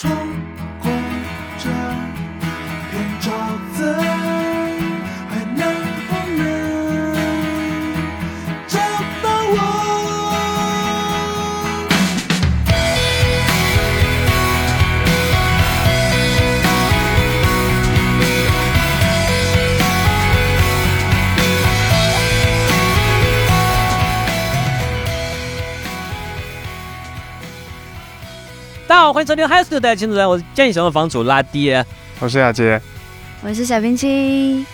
穿过这好，欢迎收听《嗨时代青主任》，我是建议小的房主拉蒂。我是雅杰，我是小冰清。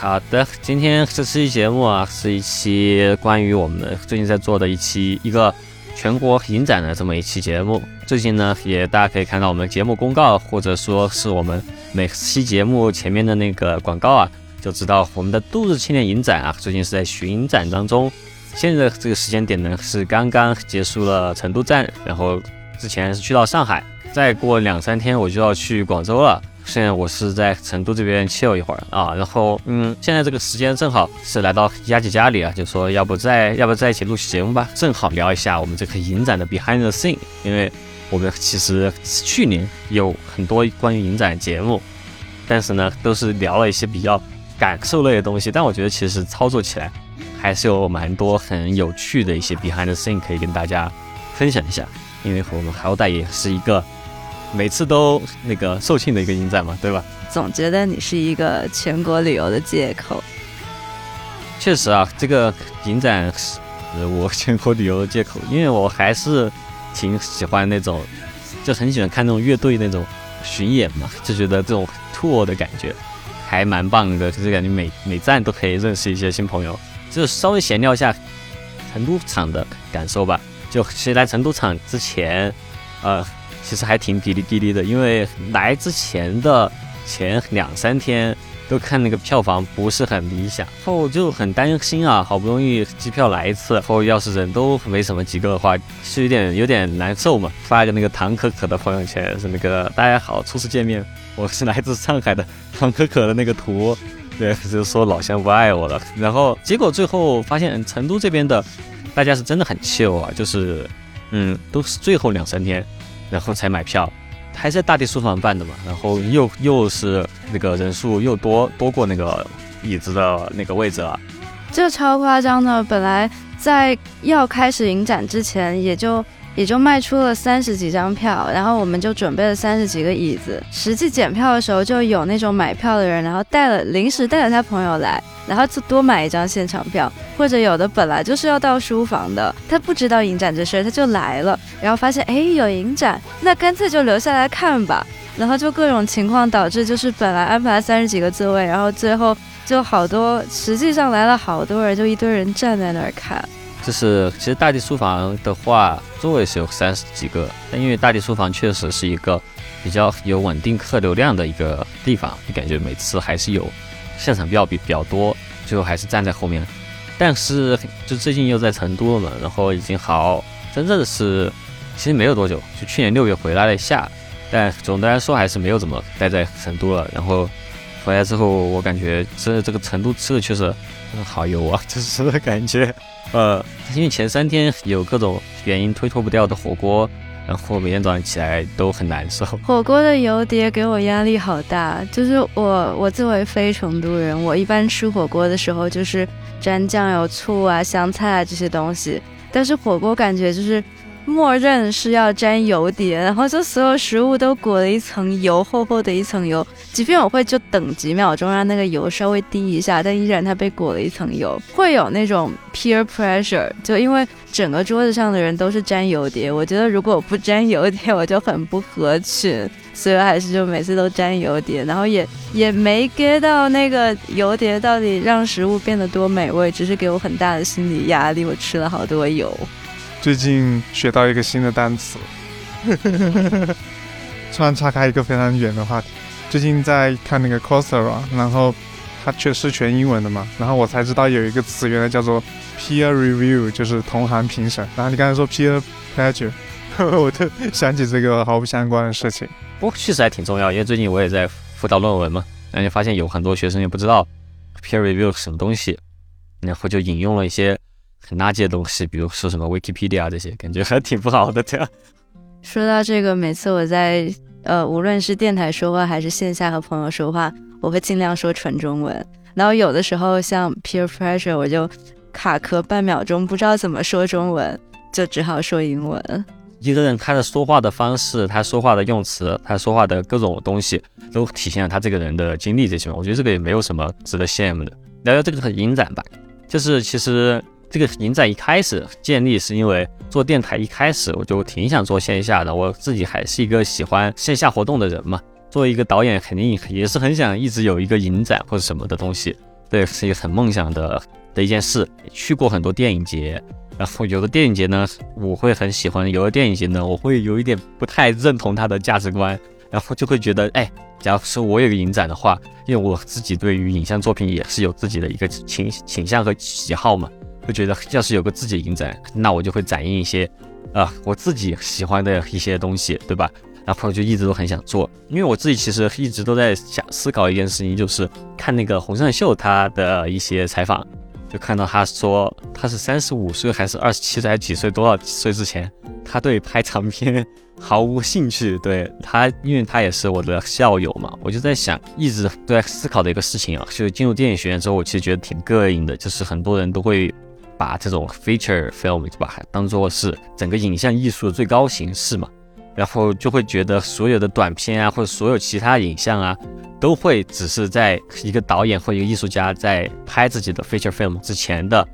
好的，今天这期节目啊，是一期关于我们最近在做的一期一个全国影展的这么一期节目。最近呢，也大家可以看到我们节目公告，或者说是我们每期节目前面的那个广告啊，就知道我们的度日青年影展啊，最近是在巡展当中。现在这个时间点呢，是刚刚结束了成都站，然后之前是去到上海，再过两三天我就要去广州了。现在我是在成都这边歇悠一会儿啊，然后嗯，现在这个时间正好是来到丫姐家里啊，就说要不再要不在一起录期节目吧，正好聊一下我们这个影展的 behind the scene，因为我们其实去年有很多关于影展节目，但是呢都是聊了一些比较感受类的东西，但我觉得其实操作起来还是有蛮多很有趣的一些 behind the scene 可以跟大家分享一下，因为我们好歹也是一个。每次都那个售罄的一个影展嘛，对吧？总觉得你是一个全国旅游的借口。确实啊，这个影展是我全国旅游的借口，因为我还是挺喜欢那种，就很喜欢看那种乐队那种巡演嘛，就觉得这种 tour 的感觉还蛮棒的，就是感觉每每站都可以认识一些新朋友。就稍微闲聊一下成都场的感受吧。就其实来成都场之前，呃。其实还挺滴哩滴哩的，因为来之前的前两三天都看那个票房不是很理想，后就很担心啊，好不容易机票来一次，后要是人都没什么几个的话，是有点有点难受嘛。发一个那个唐可可的朋友圈，是那个大家好，初次见面，我是来自上海的唐可可的那个图，对，就是说老乡不爱我了。然后结果最后发现成都这边的大家是真的很秀啊，就是嗯，都是最后两三天。然后才买票，还在大地书房办的嘛，然后又又是那个人数又多多过那个椅子的那个位置了，这超夸张的。本来在要开始影展之前，也就也就卖出了三十几张票，然后我们就准备了三十几个椅子。实际检票的时候，就有那种买票的人，然后带了临时带了他朋友来。然后就多买一张现场票，或者有的本来就是要到书房的，他不知道影展这事儿，他就来了，然后发现哎有影展，那干脆就留下来看吧。然后就各种情况导致，就是本来安排三十几个座位，然后最后就好多，实际上来了好多人，就一堆人站在那儿看。就是其实大地书房的话，座位是有三十几个，但因为大地书房确实是一个比较有稳定客流量的一个地方，就感觉每次还是有。现场票比比较多，最后还是站在后面。但是就最近又在成都了嘛，然后已经好，真正的是其实没有多久，就去年六月回来了一下。但总的来说还是没有怎么待在成都了。然后回来之后，我感觉这这个成都吃的确实好油啊，就是感觉呃，因为前三天有各种原因推脱不掉的火锅。然后每天早上起来都很难受。火锅的油碟给我压力好大，就是我我作为非成都人，我一般吃火锅的时候就是沾酱油、醋啊、香菜啊这些东西，但是火锅感觉就是。默认是要沾油碟，然后就所有食物都裹了一层油，厚厚的一层油。即便我会就等几秒钟让那个油稍微滴一下，但依然它被裹了一层油，会有那种 peer pressure。就因为整个桌子上的人都是沾油碟，我觉得如果我不沾油碟，我就很不合群，所以还是就每次都沾油碟，然后也也没 get 到那个油碟到底让食物变得多美味，只是给我很大的心理压力。我吃了好多油。最近学到一个新的单词，突然岔开一个非常远的话题。最近在看那个 Coursera，然后它却是全英文的嘛，然后我才知道有一个词原来叫做 peer review，就是同行评审。然后你刚才说 peer pressure，我就想起这个毫不相关的事情。不过确实还挺重要，因为最近我也在辅导论文嘛，然后就发现有很多学生也不知道 peer review 是什么东西，然后就引用了一些。很垃圾的东西，比如说什么 Wikipedia 这些，感觉还挺不好的。这样说到这个，每次我在呃，无论是电台说话还是线下和朋友说话，我会尽量说纯中文。然后有的时候像 peer pressure，我就卡壳半秒钟，不知道怎么说中文，就只好说英文。一个人他的说话的方式，他说话的用词，他说话的各种东西，都体现了他这个人的经历这些。我觉得这个也没有什么值得羡慕的。聊聊这个影展吧，就是其实这个影展一开始建立是因为做电台，一开始我就挺想做线下的，我自己还是一个喜欢线下活动的人嘛。作为一个导演，肯定也是很想一直有一个影展或者什么的东西，对，是一个很梦想的的一件事。去过很多电影节。然后有的电影节呢，我会很喜欢；有的电影节呢，我会有一点不太认同他的价值观，然后就会觉得，哎，假如说我有个影展的话，因为我自己对于影像作品也是有自己的一个倾倾向和喜好嘛，就觉得要是有个自己影展，那我就会展映一些，啊，我自己喜欢的一些东西，对吧？然后我就一直都很想做，因为我自己其实一直都在想思考一件事情，就是看那个洪尚秀他的一些采访。就看到他说他是三十五岁还是二十七岁还是几岁多少岁之前，他对拍长片 毫无兴趣。对他，因为他也是我的校友嘛，我就在想，一直都在思考的一个事情啊。就是进入电影学院之后，我其实觉得挺膈应的，就是很多人都会把这种 feature film 对吧，当做是整个影像艺术的最高形式嘛。然后就会觉得所有的短片啊，或者所有其他影像啊，都会只是在一个导演或一个艺术家在拍自己的 feature film 之前的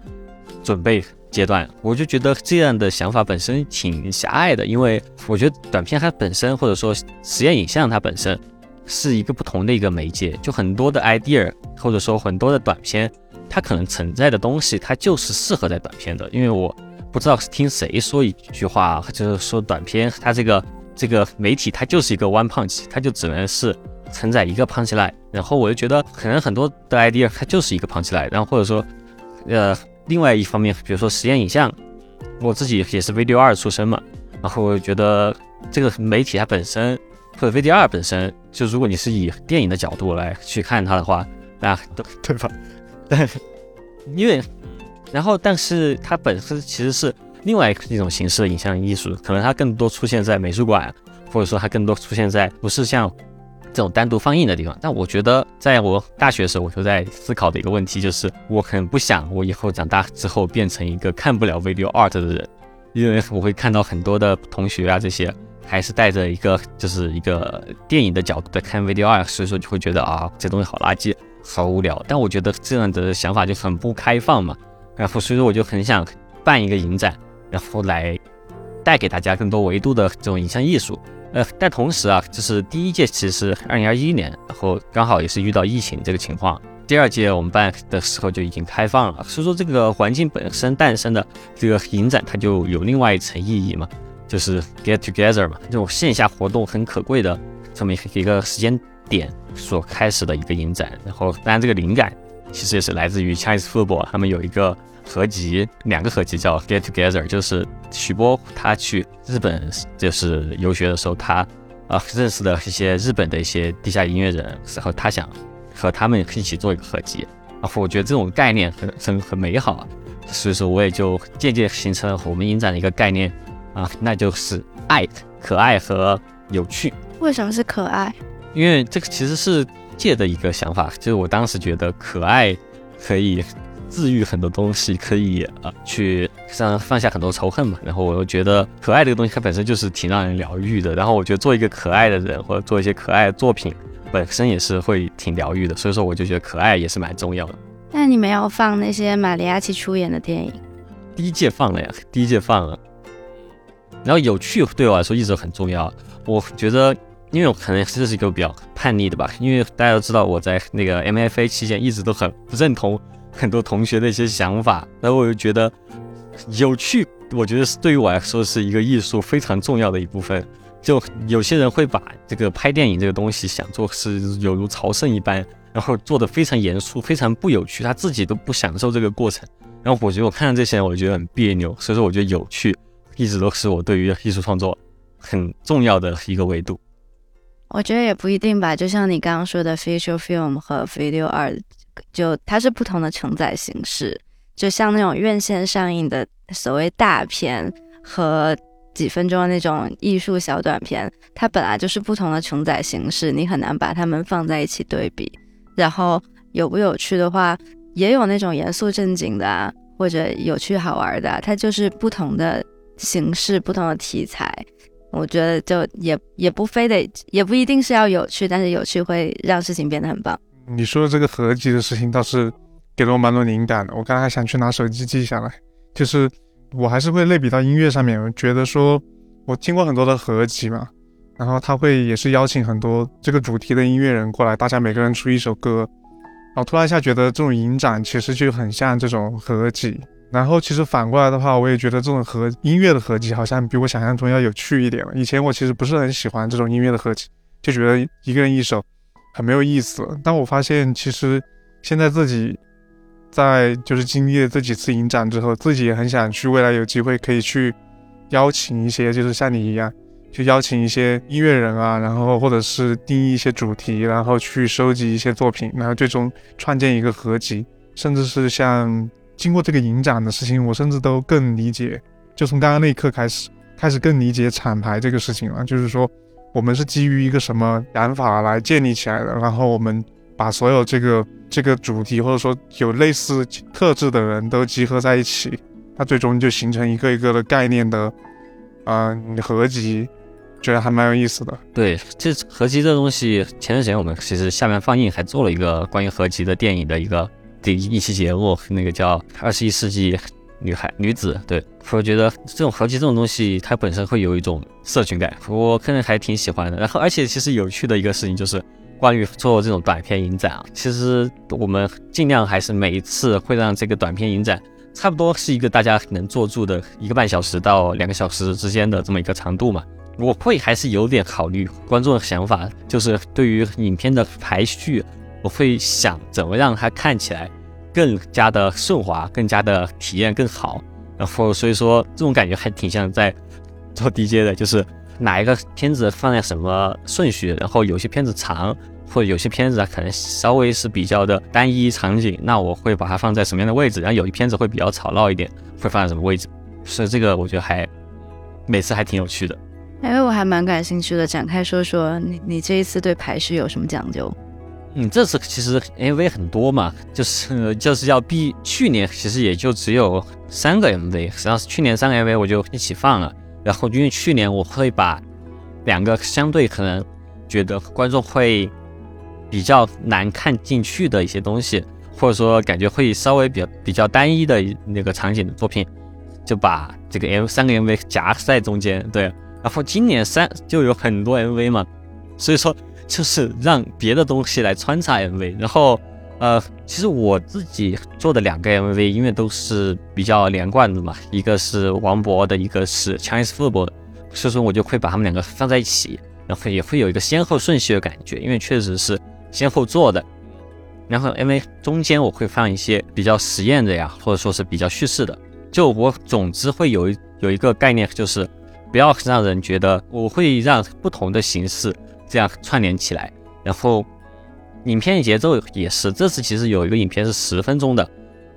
准备阶段。我就觉得这样的想法本身挺狭隘的，因为我觉得短片它本身或者说实验影像它本身是一个不同的一个媒介，就很多的 idea 或者说很多的短片，它可能存在的东西，它就是适合在短片的，因为我。不知道是听谁说一句话，就是说短片它这个这个媒体它就是一个 one punch，它就只能是承载一个 punch line。然后我就觉得可能很多的 idea 它就是一个 punch line。然后或者说，呃，另外一方面，比如说实验影像，我自己也是 video 二出身嘛，然后我就觉得这个媒体它本身或者 VDR 本身，就如果你是以电影的角度来去看它的话，大家都对吧？但因为。然后，但是它本身其实是另外一种形式的影像艺术，可能它更多出现在美术馆，或者说它更多出现在不是像这种单独放映的地方。但我觉得，在我大学的时候，我就在思考的一个问题，就是我很不想我以后长大之后变成一个看不了 video art 的人，因为我会看到很多的同学啊，这些还是带着一个就是一个电影的角度在看 video art，所以说就会觉得啊，这东西好垃圾，好无聊。但我觉得这样的想法就很不开放嘛。然后，所以说我就很想办一个影展，然后来带给大家更多维度的这种影像艺术。呃，但同时啊，就是第一届其实二零二一年，然后刚好也是遇到疫情这个情况。第二届我们办的时候就已经开放了，所以说这个环境本身诞生的这个影展，它就有另外一层意义嘛，就是 get together 嘛，这种线下活动很可贵的这么一个时间点所开始的一个影展。然后，当然这个灵感。其实也是来自于 Chinese Football，他们有一个合集，两个合集叫 Get Together，就是许波他去日本就是游学的时候，他啊认识的一些日本的一些地下音乐人，然后他想和他们一起做一个合集，然后我觉得这种概念很很很美好啊，所以说我也就渐渐形成了我们影展的一个概念啊，那就是爱、可爱和有趣。为什么是可爱？因为这个其实是。借的一个想法，就是我当时觉得可爱可以治愈很多东西，可以啊去让放下很多仇恨嘛。然后我又觉得可爱这个东西它本身就是挺让人疗愈的。然后我觉得做一个可爱的人或者做一些可爱的作品，本身也是会挺疗愈的。所以说我就觉得可爱也是蛮重要的。那你没有放那些玛利亚奇出演的电影？第一届放了呀，第一届放了。然后有趣对我来说一直很重要，我觉得。因为我可能这是一个比较叛逆的吧，因为大家都知道我在那个 MFA 期间一直都很不认同很多同学的一些想法，然后我就觉得有趣，我觉得是对于我来说是一个艺术非常重要的一部分。就有些人会把这个拍电影这个东西想做是有如朝圣一般，然后做的非常严肃，非常不有趣，他自己都不享受这个过程。然后我觉得我看到这些人，我就觉得很别扭，所以说我觉得有趣一直都是我对于艺术创作很重要的一个维度。我觉得也不一定吧，就像你刚刚说的，feature film 和 video art，就它是不同的承载形式。就像那种院线上映的所谓大片和几分钟的那种艺术小短片，它本来就是不同的承载形式，你很难把它们放在一起对比。然后有不有趣的话，也有那种严肃正经的啊，或者有趣好玩的，它就是不同的形式、不同的题材。我觉得就也也不非得，也不一定是要有趣，但是有趣会让事情变得很棒。你说的这个合集的事情倒是给了我蛮多灵感的，我刚才还想去拿手机记下来。就是我还是会类比到音乐上面，我觉得说我听过很多的合集嘛，然后他会也是邀请很多这个主题的音乐人过来，大家每个人出一首歌，然后突然一下觉得这种影展其实就很像这种合集。然后其实反过来的话，我也觉得这种合音乐的合集好像比我想象中要有趣一点了。以前我其实不是很喜欢这种音乐的合集，就觉得一个人一首很没有意思。但我发现其实现在自己在就是经历了这几次影展之后，自己也很想去未来有机会可以去邀请一些就是像你一样，去邀请一些音乐人啊，然后或者是定义一些主题，然后去收集一些作品，然后最终创建一个合集，甚至是像。经过这个影展的事情，我甚至都更理解，就从刚刚那一刻开始，开始更理解厂牌这个事情了。就是说，我们是基于一个什么想法来建立起来的，然后我们把所有这个这个主题或者说有类似特质的人都集合在一起，它最终就形成一个一个的概念的，嗯，合集，觉得还蛮有意思的。对，这合集这东西，前段时间我们其实下面放映还做了一个关于合集的电影的一个。第一期节目，那个叫《二十一世纪女孩女子》，对我觉得这种合集这种东西，它本身会有一种社群感，我个人还挺喜欢的。然后，而且其实有趣的一个事情就是，关于做这种短片影展啊，其实我们尽量还是每一次会让这个短片影展差不多是一个大家能坐住的一个半小时到两个小时之间的这么一个长度嘛。我会还是有点考虑观众的想法，就是对于影片的排序。我会想怎么让它看起来更加的顺滑，更加的体验更好。然后所以说这种感觉还挺像在做 DJ 的，就是哪一个片子放在什么顺序，然后有些片子长，或者有些片子啊可能稍微是比较的单一场景，那我会把它放在什么样的位置？然后有些片子会比较吵闹一点，会放在什么位置？所以这个我觉得还每次还挺有趣的。因为我还蛮感兴趣的，展开说说你你这一次对排序有什么讲究？嗯，这次其实 MV 很多嘛，就是就是要比去年其实也就只有三个 MV，实际上是去年三个 MV 我就一起放了。然后因为去年我会把两个相对可能觉得观众会比较难看进去的一些东西，或者说感觉会稍微比较比较单一的那个场景的作品，就把这个 M 三个 MV 夹在中间。对，然后今年三就有很多 MV 嘛，所以说。就是让别的东西来穿插 MV，然后，呃，其实我自己做的两个 MV 因为都是比较连贯的嘛，一个是王博的，一个是 Chinese Football 的，所以说我就会把他们两个放在一起，然后也会有一个先后顺序的感觉，因为确实是先后做的。然后 MV 中间我会放一些比较实验的呀，或者说是比较叙事的，就我总之会有一有一个概念，就是不要让人觉得我会让不同的形式。这样串联起来，然后影片的节奏也是。这次其实有一个影片是十分钟的，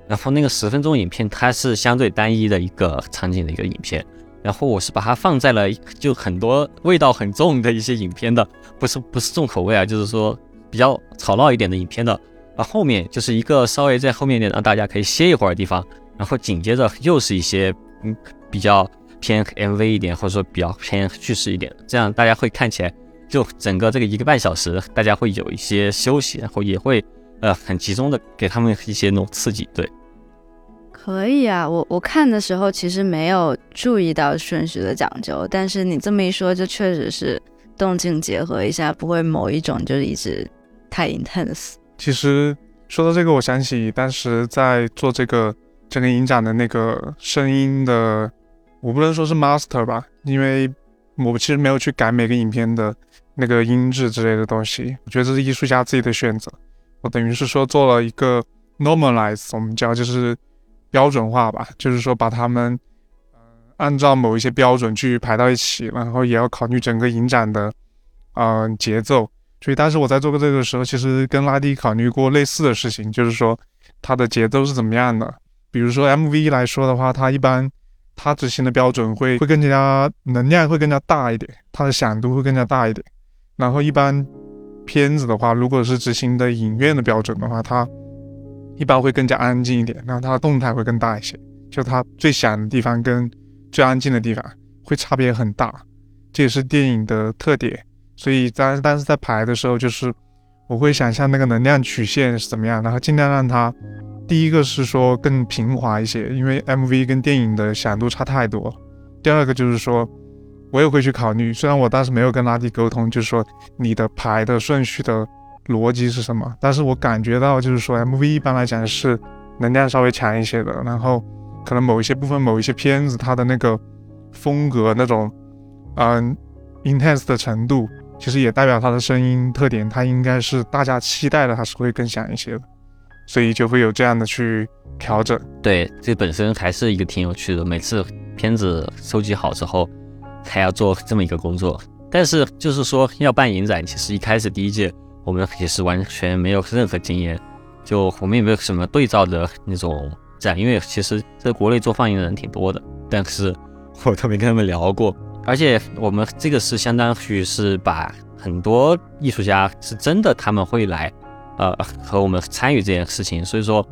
然后那个十分钟影片它是相对单一的一个场景的一个影片，然后我是把它放在了就很多味道很重的一些影片的，不是不是重口味啊，就是说比较吵闹一点的影片的，啊后面就是一个稍微在后面点让大家可以歇一会儿的地方，然后紧接着又是一些嗯比较偏 MV 一点或者说比较偏叙事一点，这样大家会看起来。就整个这个一个半小时，大家会有一些休息，然后也会呃很集中的给他们一些那种刺激。对，可以啊，我我看的时候其实没有注意到顺序的讲究，但是你这么一说，就确实是动静结合一下，不会某一种就是一直太 intense。其实说到这个，我想起当时在做这个整个影展的那个声音的，我不能说是 master 吧，因为我其实没有去改每个影片的。那个音质之类的东西，我觉得这是艺术家自己的选择。我等于是说做了一个 normalize，我们叫就是标准化吧，就是说把他们嗯按照某一些标准去排到一起，然后也要考虑整个影展的嗯节奏。所以当时我在做这个的时候，其实跟拉蒂考虑过类似的事情，就是说它的节奏是怎么样的。比如说 MV 来说的话，它一般它执行的标准会会更加能量会更加大一点，它的响度会更加大一点。然后一般片子的话，如果是执行的影院的标准的话，它一般会更加安静一点，然后它的动态会更大一些。就它最响的地方跟最安静的地方会差别很大，这也是电影的特点。所以在但是在排的时候，就是我会想象那个能量曲线是怎么样，然后尽量让它第一个是说更平滑一些，因为 MV 跟电影的响度差太多。第二个就是说，我也会去考虑，虽然我当时没有跟拉蒂沟通，就是说你的排的顺序的逻辑是什么，但是我感觉到就是说 MV 一般来讲是能量稍微强一些的，然后可能某一些部分某一些片子它的那个风格那种嗯 intense 的程度。其实也代表它的声音特点，它应该是大家期待的，它是会更响一些的，所以就会有这样的去调整。对，这本身还是一个挺有趣的。每次片子收集好之后，还要做这么一个工作。但是就是说要办影展，其实一开始第一届我们也是完全没有任何经验，就我们也没有什么对照的那种展，因为其实在国内做放映的人挺多的，但是我都没跟他们聊过。而且我们这个是相当于是把很多艺术家是真的他们会来，呃，和我们参与这件事情，所以说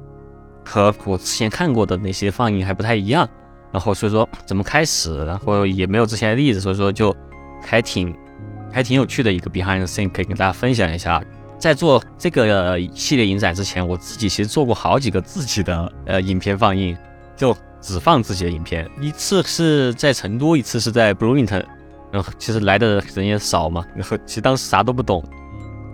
和我之前看过的那些放映还不太一样。然后所以说怎么开始，然后也没有之前的例子，所以说就还挺还挺有趣的一个 behind the scene 可以跟大家分享一下。在做这个系列影展之前，我自己其实做过好几个自己的呃影片放映，就。只放自己的影片，一次是在成都，一次是在 Bloomington，然后其实来的人也少嘛，然后其实当时啥都不懂，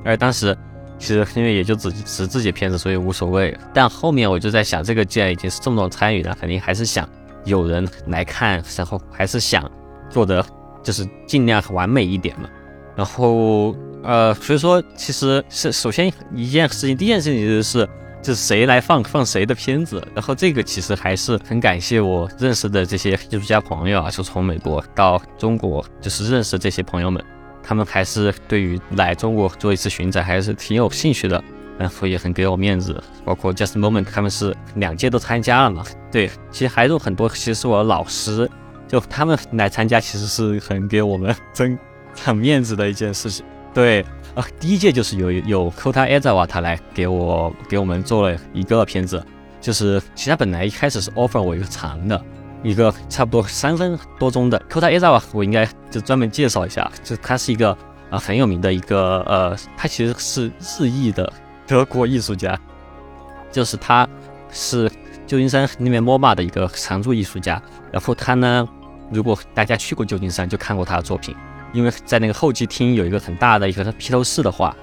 而当时其实因为也就只只自己片子，所以无所谓。但后面我就在想，这个既然已经是这么多参与了，肯定还是想有人来看，然后还是想做的就是尽量完美一点嘛。然后呃，所以说其实是首先一件事情，第一件事情就是。就是谁来放放谁的片子，然后这个其实还是很感谢我认识的这些艺术家朋友啊，就从美国到中国，就是认识这些朋友们，他们还是对于来中国做一次巡展还是挺有兴趣的，然后也很给我面子。包括 Just Moment 他们是两届都参加了嘛，对，其实还有很多其实是我的老师，就他们来参加，其实是很给我们真很面子的一件事情，对。啊，第一届就是有有 Kota Ezawa 他来给我给我们做了一个片子，就是其实他本来一开始是 offer 我一个长的，一个差不多三分多钟的 Kota Ezawa，我应该就专门介绍一下，就他是一个啊很有名的一个呃，他其实是日裔的德国艺术家，就是他是旧金山那边 MoMA 的一个常驻艺术家，然后他呢，如果大家去过旧金山就看过他的作品。因为在那个候机厅有一个很大的一个他披头士的画，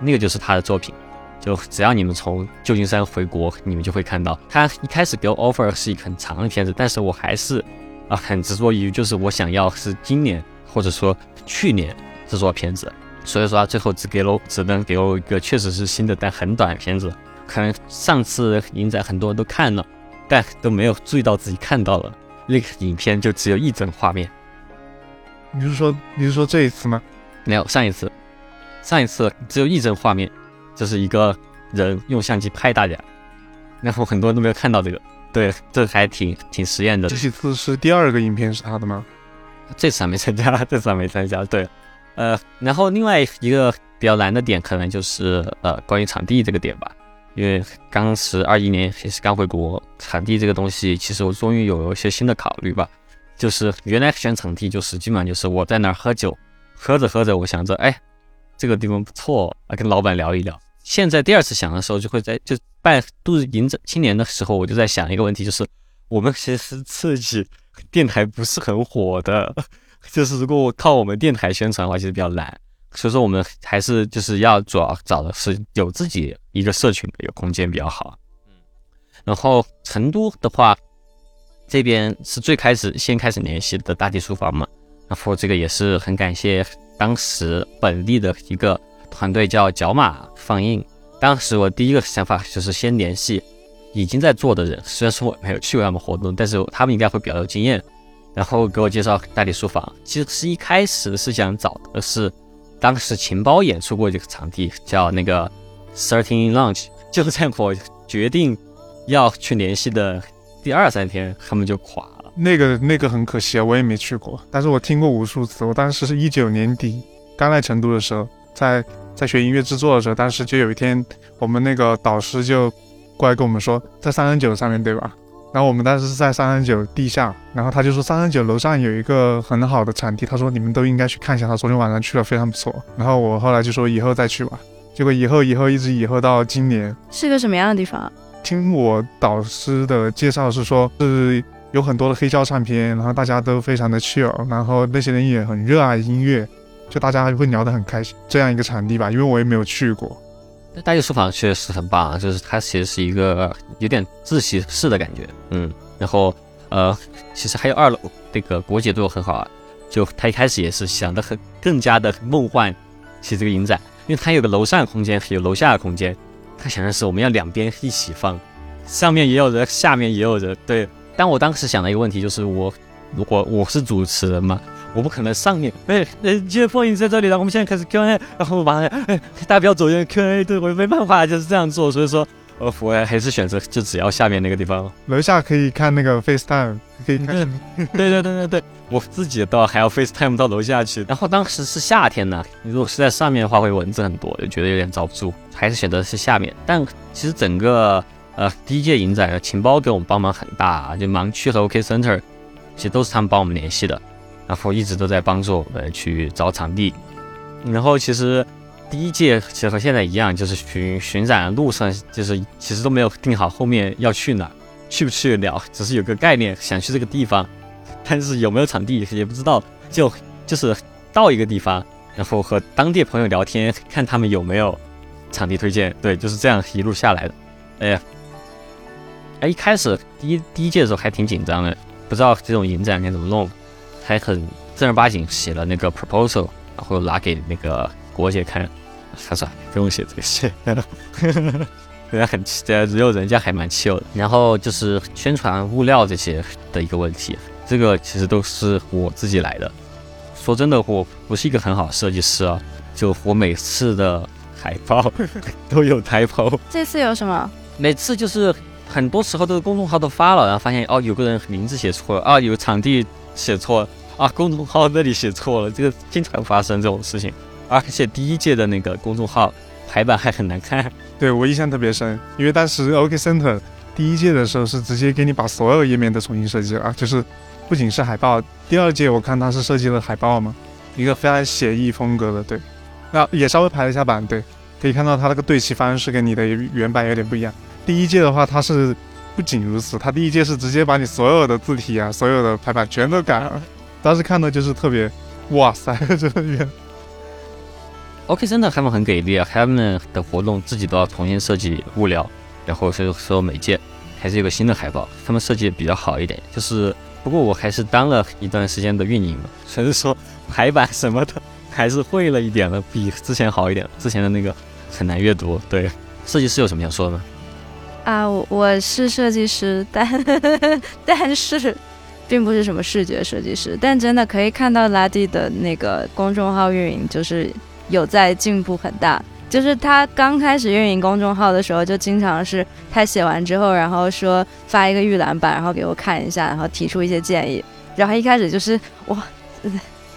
那个就是他的作品。就只要你们从旧金山回国，你们就会看到他一开始给我 offer 是一个很长的片子，但是我还是啊很执着于就是我想要是今年或者说去年制作片子，所以说他最后只给了只能给我一个确实是新的但很短的片子。可能上次影展很多人都看了，但都没有注意到自己看到了那个影片就只有一帧画面。你是说你是说这一次吗？没有，上一次，上一次只有一帧画面，就是一个人用相机拍大家，然后很多人都没有看到这个。对，这还挺挺实验的。这几次是第二个影片是他的吗？这次还没参加，这次还没参加。对，呃，然后另外一个比较难的点，可能就是呃关于场地这个点吧，因为刚是二一年也是刚回国，场地这个东西，其实我终于有一些新的考虑吧。就是原来选场地，就是基本上就是我在那儿喝酒，喝着喝着，我想着，哎，这个地方不错啊，跟老板聊一聊。现在第二次想的时候，就会在就办度迎着青年的时候，我就在想一个问题，就是我们其实自己电台不是很火的，就是如果我靠我们电台宣传的话，其实比较难。所以说，我们还是就是要主要找的是有自己一个社群的一个空间比较好。嗯，然后成都的话。这边是最开始先开始联系的大地书房嘛，然后这个也是很感谢当时本地的一个团队叫角马放映。当时我第一个想法就是先联系已经在做的人，虽然说我没有去过他们活动，但是他们应该会比较有经验，然后给我介绍大理书房。其实是一开始是想找的是当时情包演出过这个场地，叫那个 Thirteen Lounge。就在我决定要去联系的。第二三天他们就垮了，那个那个很可惜啊，我也没去过，但是我听过无数次。我当时是一九年底刚来成都的时候，在在学音乐制作的时候，当时就有一天，我们那个导师就过来跟我们说，在三三九上面对吧？然后我们当时是在三三九地下，然后他就说三三九楼上有一个很好的场地，他说你们都应该去看一下。他昨天晚上去了，非常不错。然后我后来就说以后再去吧，结果以后以后一直以后到今年，是个什么样的地方？听我导师的介绍是说，是有很多的黑胶唱片，然后大家都非常的 chill，然后那些人也很热爱音乐，就大家会聊得很开心，这样一个场地吧。因为我也没有去过。大学书房确实很棒，就是它其实是一个有点自习室的感觉，嗯，然后呃，其实还有二楼那个国姐做的很好啊，就他一开始也是想的很更加的梦幻，其实这个影展，因为它有个楼上的空间，有楼下的空间，他想的是我们要两边一起放，上面也有人，下面也有人，对。但我当时想的一个问题就是我如果我是主持人嘛。我不可能上面，哎，呃，接放映在这里了，我们现在开始 Q&A，然后马上，哎，大家不要走远，Q&A，对我没办法，就是这样做，所以说，呃，我还是选择就只要下面那个地方，楼下可以看那个 FaceTime，可以看，对对对对对，我自己到还要 FaceTime 到楼下去，然后当时是夏天呢，你如果是在上面的话，会蚊子很多，就觉得有点遭不住，还是选择是下面，但其实整个呃第一届影展的情报给我们帮忙很大，就盲区和 OK Center，其实都是他们帮我们联系的。然后一直都在帮助我们去找场地，然后其实第一届其实和现在一样，就是巡巡展路上，就是其实都没有定好后面要去哪，去不去得了，只是有个概念，想去这个地方，但是有没有场地也不知道，就就是到一个地方，然后和当地朋友聊天，看他们有没有场地推荐，对，就是这样一路下来的。哎呀，哎，一开始第一第一届的时候还挺紧张的，不知道这种影展该怎么弄。还很正儿八经写了那个 proposal，然后拿给那个国姐看，他说不用写这些，人家很气，只有人家还蛮气我的。然后就是宣传物料这些的一个问题，这个其实都是我自己来的。说真的，我不是一个很好的设计师啊，就我每次的海报 都有台胞。这次有什么？每次就是很多时候都是公众号都发了，然后发现哦有个人名字写错了啊，有场地。写错啊！公众号那里写错了，这个经常发生这种事情。而且第一届的那个公众号排版还很难看。对我印象特别深，因为当时 OK Center 第一届的时候是直接给你把所有页面都重新设计了，就是不仅是海报。第二届我看他是设计了海报嘛，一个非常写意风格的，对，那也稍微排了一下版，对，可以看到他那个对齐方式跟你的原版有点不一样。第一届的话，他是。不仅如此，他第一届是直接把你所有的字体啊、所有的排版全都改了。当时看的就是特别，哇塞，这个 OK，真的他们很给力啊！他们的活动自己都要重新设计物料，然后所以说每届还是有个新的海报，他们设计比较好一点。就是不过我还是当了一段时间的运营嘛，所以说排版什么的还是会了一点了，比之前好一点。之前的那个很难阅读。对，设计师有什么想说的吗？啊，我是设计师，但但是并不是什么视觉设计师。但真的可以看到拉蒂的那个公众号运营，就是有在进步很大。就是他刚开始运营公众号的时候，就经常是他写完之后，然后说发一个预览版，然后给我看一下，然后提出一些建议。然后一开始就是哇。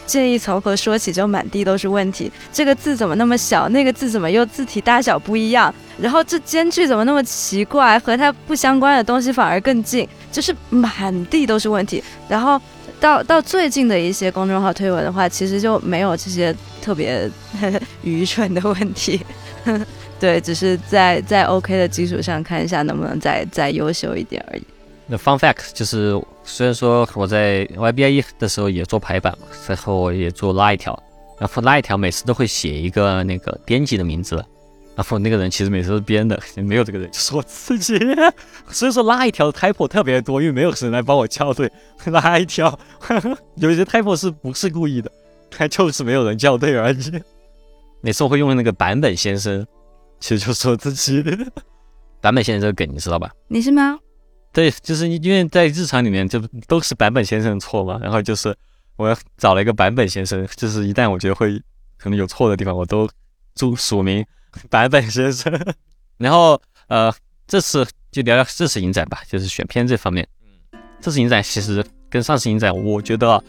建议从何说起，就满地都是问题。这个字怎么那么小？那个字怎么又字体大小不一样？然后这间距怎么那么奇怪？和它不相关的东西反而更近，就是满地都是问题。然后到 到最近的一些公众号推文的话，其实就没有这些特别愚蠢的问题。对，只是在在 OK 的基础上看一下能不能再再优秀一点而已。那 fun fact 就是，虽然说我在 YBIE 的时候也做排版嘛，最后也做拉一条，然后拉一条每次都会写一个那个编辑的名字，然后那个人其实每次都是编的，没有这个人就是我自己，所以说拉一条的 typo 特别多，因为没有人来帮我校对 拉一条，有些 typo 是不是故意的，他就是没有人校对而已。每次我会用那个版本先生，其实就是我自己。版本先生这个梗你知道吧？你是吗？对，就是因为在日常里面就都是版本先生错嘛，然后就是我找了一个版本先生，就是一旦我觉得会可能有错的地方，我都注署名 版本先生。然后呃，这次就聊聊这次影展吧，就是选片这方面。这次影展其实跟上次影展，我觉得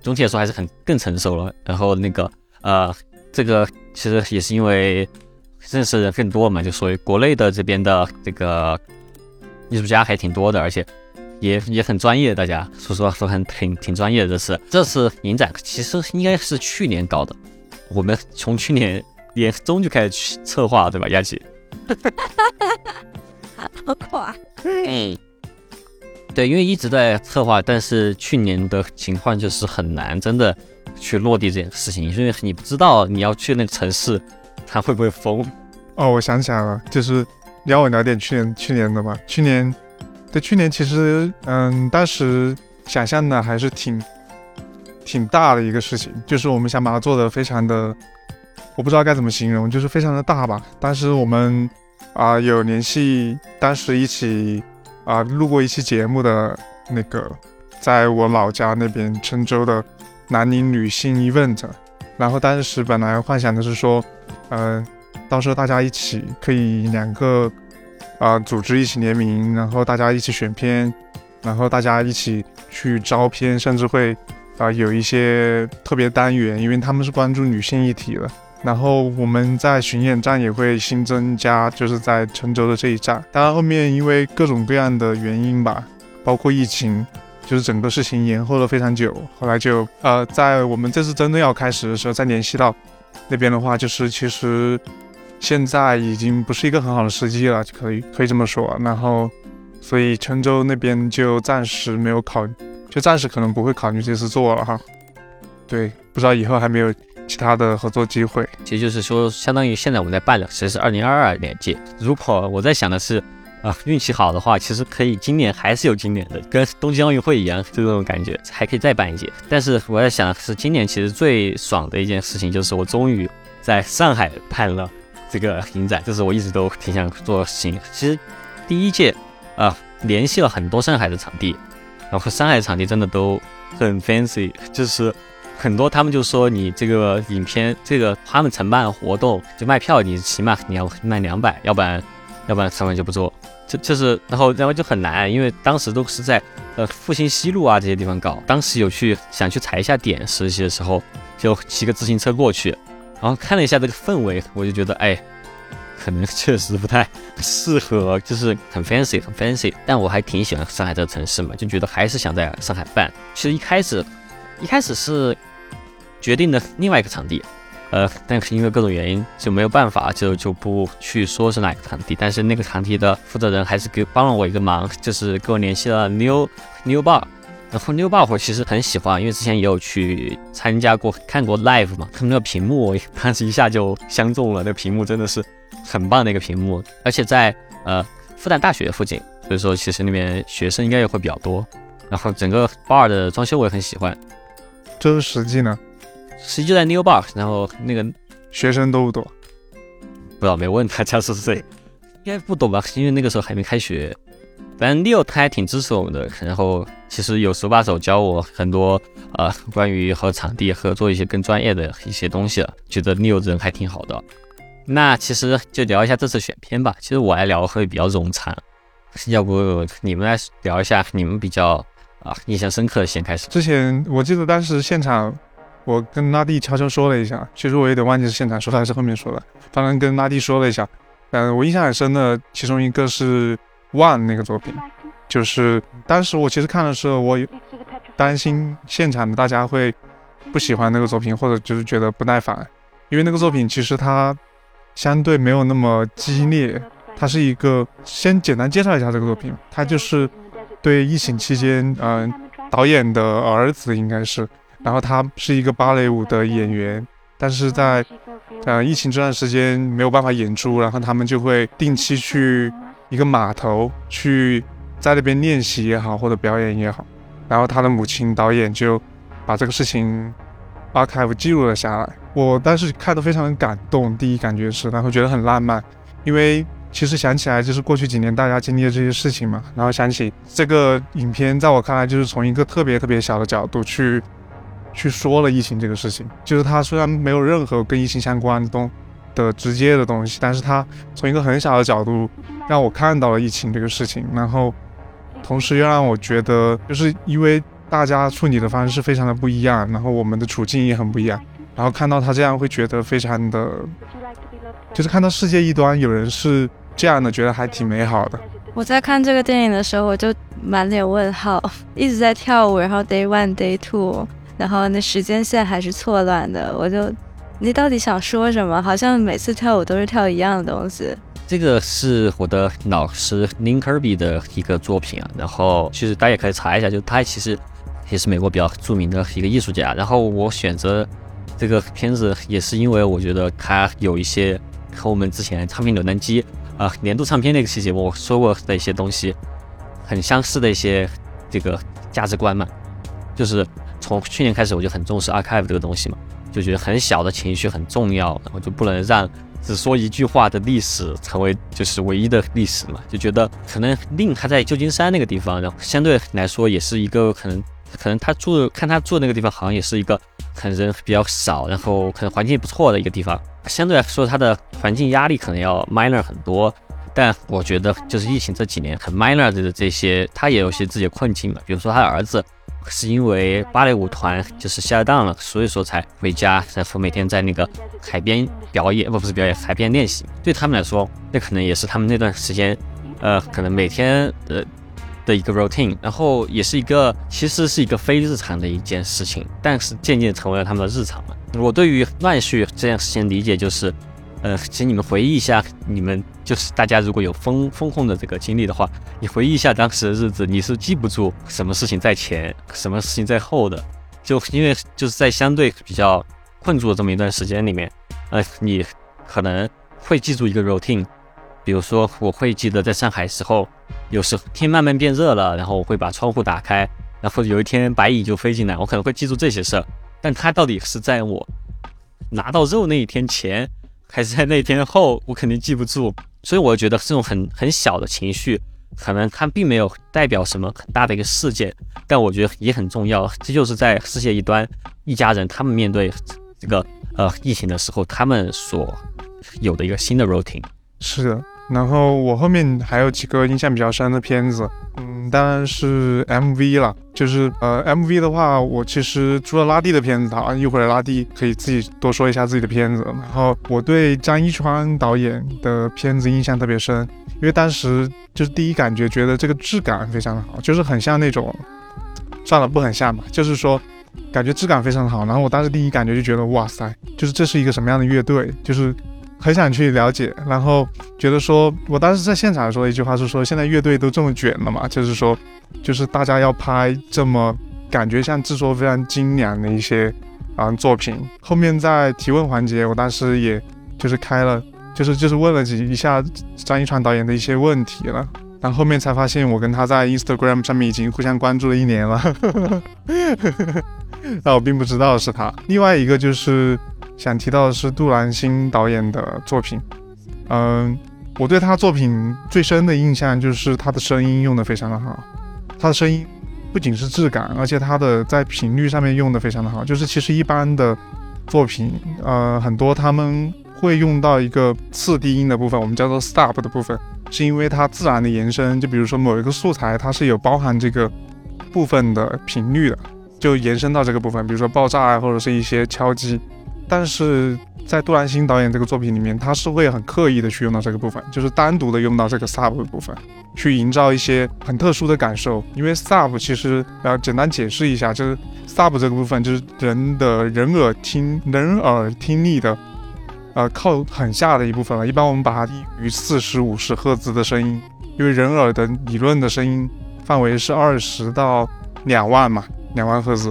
总体来说还是很更成熟了。然后那个呃，这个其实也是因为认识人更多嘛，就所以国内的这边的这个艺术家还挺多的，而且也也很专业，大家说实话说很挺挺专业的。这次这次影展其实应该是去年搞的，我们从去年年中就开始去策划，对吧，佳琪？好垮。嗯，对，因为一直在策划，但是去年的情况就是很难真的去落地这件事情，因为你不知道你要去那个城市，它会不会封。哦，我想起来了，就是你聊我聊点去年去年的吧。去年，对，去年其实，嗯，当时想象的还是挺挺大的一个事情，就是我们想把它做的非常的，我不知道该怎么形容，就是非常的大吧。当时我们啊、有联系，当时一起啊、录过一期节目的那个，在我老家那边郴州的南宁女性 event，然后当时本来幻想的是说，嗯、到时候大家一起可以两个啊、组织一起联名，然后大家一起选片，然后大家一起去招片，甚至会啊、有一些特别单元，因为他们是关注女性议题的。然后我们在巡演站也会新增加，就是在郴州的这一站。当然后面因为各种各样的原因吧，包括疫情，就是整个事情延后了非常久。后来就呃，在我们这次真的要开始的时候，再联系到那边的话，就是其实现在已经不是一个很好的时机了，可以可以这么说。然后，所以郴州那边就暂时没有考，就暂时可能不会考虑这次做了哈。对，不知道以后还没有其他的合作机会。其实就是说，相当于现在我们在办的，其实是二零二二年届。如果我在想的是，啊、运气好的话，其实可以今年还是有今年的，跟东京奥运会一样，就这种感觉，还可以再办一届。但是我在想是，今年其实最爽的一件事情就是我终于在上海办了这个影展，这是我一直都挺想做的事情。其实第一届啊、联系了很多上海的场地，然后上海场地真的都很 fancy，就是很多他们就说你这个影片，这个他们承办活动就卖票，你起码你要卖两百，要不然要不然他们就不做。就就是，然后然后就很难，因为当时都是在呃复兴西路啊这些地方搞。当时有去想去踩一下点实习的时候，就骑个自行车过去，然后看了一下这个氛围，我就觉得哎，可能确实不太适合，就是很 fancy 很 fancy。但我还挺喜欢上海这个城市嘛，就觉得还是想在上海办。其实一开始一开始是决定的另外一个场地，呃，但是因为各种原因就没有办法，就就不去说是哪个场地。但是那个场地的负责人还是给帮了我一个忙，就是给我联系了 New New Bar。然后 New Bar 我其实很喜欢，因为之前也有去参加过、看过 live 嘛，他们那个屏幕我当时一下就相中了，那屏幕真的是很棒的一个屏幕，而且在呃复旦大学附近，所以说其实那边学生应该也会比较多。然后整个 bar 的装修我也很喜欢，这是实际呢，实际就在 New Bar，然后那个学生多不多？不知道没问大家是谁，应该不懂吧？因为那个时候还没开学。反正 Leo 他还挺支持我们的，然后其实有手把手教我很多呃关于和场地合作一些更专业的一些东西了，觉得 Leo 人还挺好的。那其实就聊一下这次选片吧。其实我来聊会比较冗长，要不你们来聊一下你们比较啊印象深刻的先开始。之前我记得当时现场，我跟拉蒂悄悄说了一下，其实我有点忘记是现场说的还是后面说的，反正跟拉蒂说了一下。嗯，我印象很深的其中一个是 One 那个作品，就是当时我其实看的时候，我有担心现场的大家会不喜欢那个作品，或者就是觉得不耐烦，因为那个作品其实它相对没有那么激烈，它是一个先简单介绍一下这个作品，它就是对疫情期间，嗯、导演的儿子应该是，然后他是一个芭蕾舞的演员，但是在呃疫情这段时间没有办法演出，然后他们就会定期去一个码头去在那边练习也好，或者表演也好，然后他的母亲导演就把这个事情 archive 记录了下来。我当时看的非常感动，第一感觉是，然后觉得很浪漫，因为其实想起来就是过去几年大家经历的这些事情嘛，然后想起这个影片，在我看来就是从一个特别特别小的角度去去说了疫情这个事情，就是他虽然没有任何跟疫情相关的东的直接的东西，但是他从一个很小的角度让我看到了疫情这个事情，然后同时又让我觉得，就是因为大家处理的方式非常的不一样，然后我们的处境也很不一样，然后看到他这样会觉得非常的，就是看到世界一端有人是这样的，觉得还挺美好的。我在看这个电影的时候，我就满脸问号，一直在跳舞，然后 day one day two，然后那时间线还是错乱的，我就你到底想说什么？好像每次跳舞都是跳一样的东西。这个是我的老师 Lin Kirby 的一个作品啊，然后其实大家也可以查一下，就他其实也是美国比较著名的一个艺术家。然后我选择这个片子也是因为我觉得他有一些和我们之前唱片扭蛋机啊年度唱片那个细节我说过的一些东西很相似的一些这个价值观嘛。就是从去年开始我就很重视 archive 这个东西嘛，就觉得很小的情绪很重要，然后就不能让。只说一句话的历史成为就是唯一的历史嘛？就觉得可能令他在旧金山那个地方，然后相对来说也是一个可能，可能他住看他住那个地方好像也是一个可能人比较少，然后可能环境不错的一个地方。相对来说，他的环境压力可能要 minor 很多。但我觉得就是疫情这几年很 minor 的这些，他也有些自己的困境嘛。比如说他的儿子。是因为芭蕾舞团就是下档了，所以说才回家，然后每天在那个海边表演，不不是表演，海边练习。对他们来说，那可能也是他们那段时间，呃，可能每天的的一个 routine，然后也是一个其实是一个非日常的一件事情，但是渐渐成为了他们的日常嘛。我对于乱序这件事情理解就是。呃，请你们回忆一下，你们就是大家如果有风风控的这个经历的话，你回忆一下当时的日子，你是记不住什么事情在前，什么事情在后的，就因为就是在相对比较困住的这么一段时间里面，呃，你可能会记住一个 routine，比如说我会记得在上海时候，有时天慢慢变热了，然后我会把窗户打开，然后有一天白蚁就飞进来，我可能会记住这些事儿，但它到底是在我拿到肉那一天前。还是在那天后，我肯定记不住，所以我觉得这种很很小的情绪，可能它并没有代表什么很大的一个事件，但我觉得也很重要。这就是在世界一端，一家人他们面对这个呃疫情的时候，他们所有的一个新的 routine。是的。然后我后面还有几个印象比较深的片子，嗯，当然是 MV 了。就是呃，MV 的话，我其实除了拉蒂的片子啊，一会儿拉蒂可以自己多说一下自己的片子。然后我对张一川导演的片子印象特别深，因为当时就是第一感觉觉得这个质感非常的好，就是很像那种，算了，不很像吧，就是说感觉质感非常好。然后我当时第一感觉就觉得哇塞，就是这是一个什么样的乐队，就是。很想去了解，然后觉得说，我当时在现场说一句话是说，现在乐队都这么卷了嘛，就是说，就是大家要拍这么感觉像制作非常精良的一些啊作品。后面在提问环节，我当时也就是开了，就是就是问了几一下张一川导演的一些问题了，然后后面才发现我跟他在 Instagram 上面已经互相关注了一年了，但我并不知道是他。另外一个就是。想提到的是杜兰辛导演的作品，嗯，我对他作品最深的印象就是他的声音用的非常的好，他的声音不仅是质感，而且他的在频率上面用的非常的好。就是其实一般的作品，呃，很多他们会用到一个次低音的部分，我们叫做 stop 的部分，是因为它自然的延伸。就比如说某一个素材，它是有包含这个部分的频率的，就延伸到这个部分，比如说爆炸啊，或者是一些敲击。但是在杜兰新导演这个作品里面，他是会很刻意的去用到这个部分，就是单独的用到这个 sub 的部分，去营造一些很特殊的感受。因为 sub 其实要简单解释一下，就是 sub 这个部分就是人的人耳听人耳听力的，呃，靠很下的一部分了。一般我们把它低于四十五十赫兹的声音，因为人耳的理论的声音范围是二十到两万嘛，两万赫兹。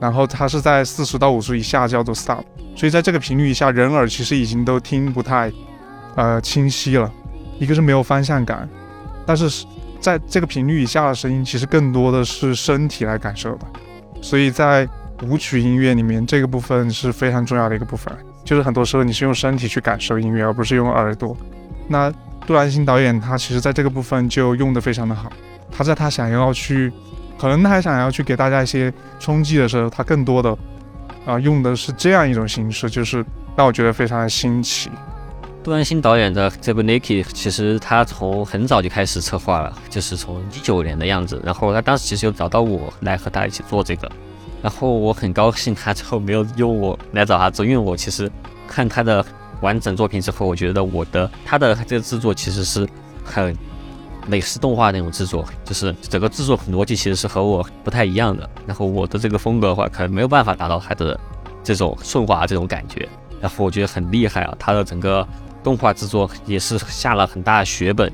然后它是在四十到五十以下叫做 sub。所以在这个频率以下，人耳其实已经都听不太，呃，清晰了。一个是没有方向感，但是在这个频率以下的声音，其实更多的是身体来感受的。所以在舞曲音乐里面，这个部分是非常重要的一个部分，就是很多时候你是用身体去感受音乐，而不是用耳朵。那杜兰辛导演他其实在这个部分就用的非常的好。他在他想要去，可能他想要去给大家一些冲击的时候，他更多的。啊，用的是这样一种形式，就是让我觉得非常的新奇。杜安新导演的这部《Nike》，其实他从很早就开始策划了，就是从一九年的样子。然后他当时其实有找到我来和他一起做这个，然后我很高兴他最后没有用我来找他做，因为我其实看他的完整作品之后，我觉得我的他的这个制作其实是很美式动画那种制作，就是整个制作逻辑其实是和我不太一样的。然后我的这个风格的话，可能没有办法达到他的这种顺滑这种感觉。然后我觉得很厉害啊，他的整个。动画制作也是下了很大的血本，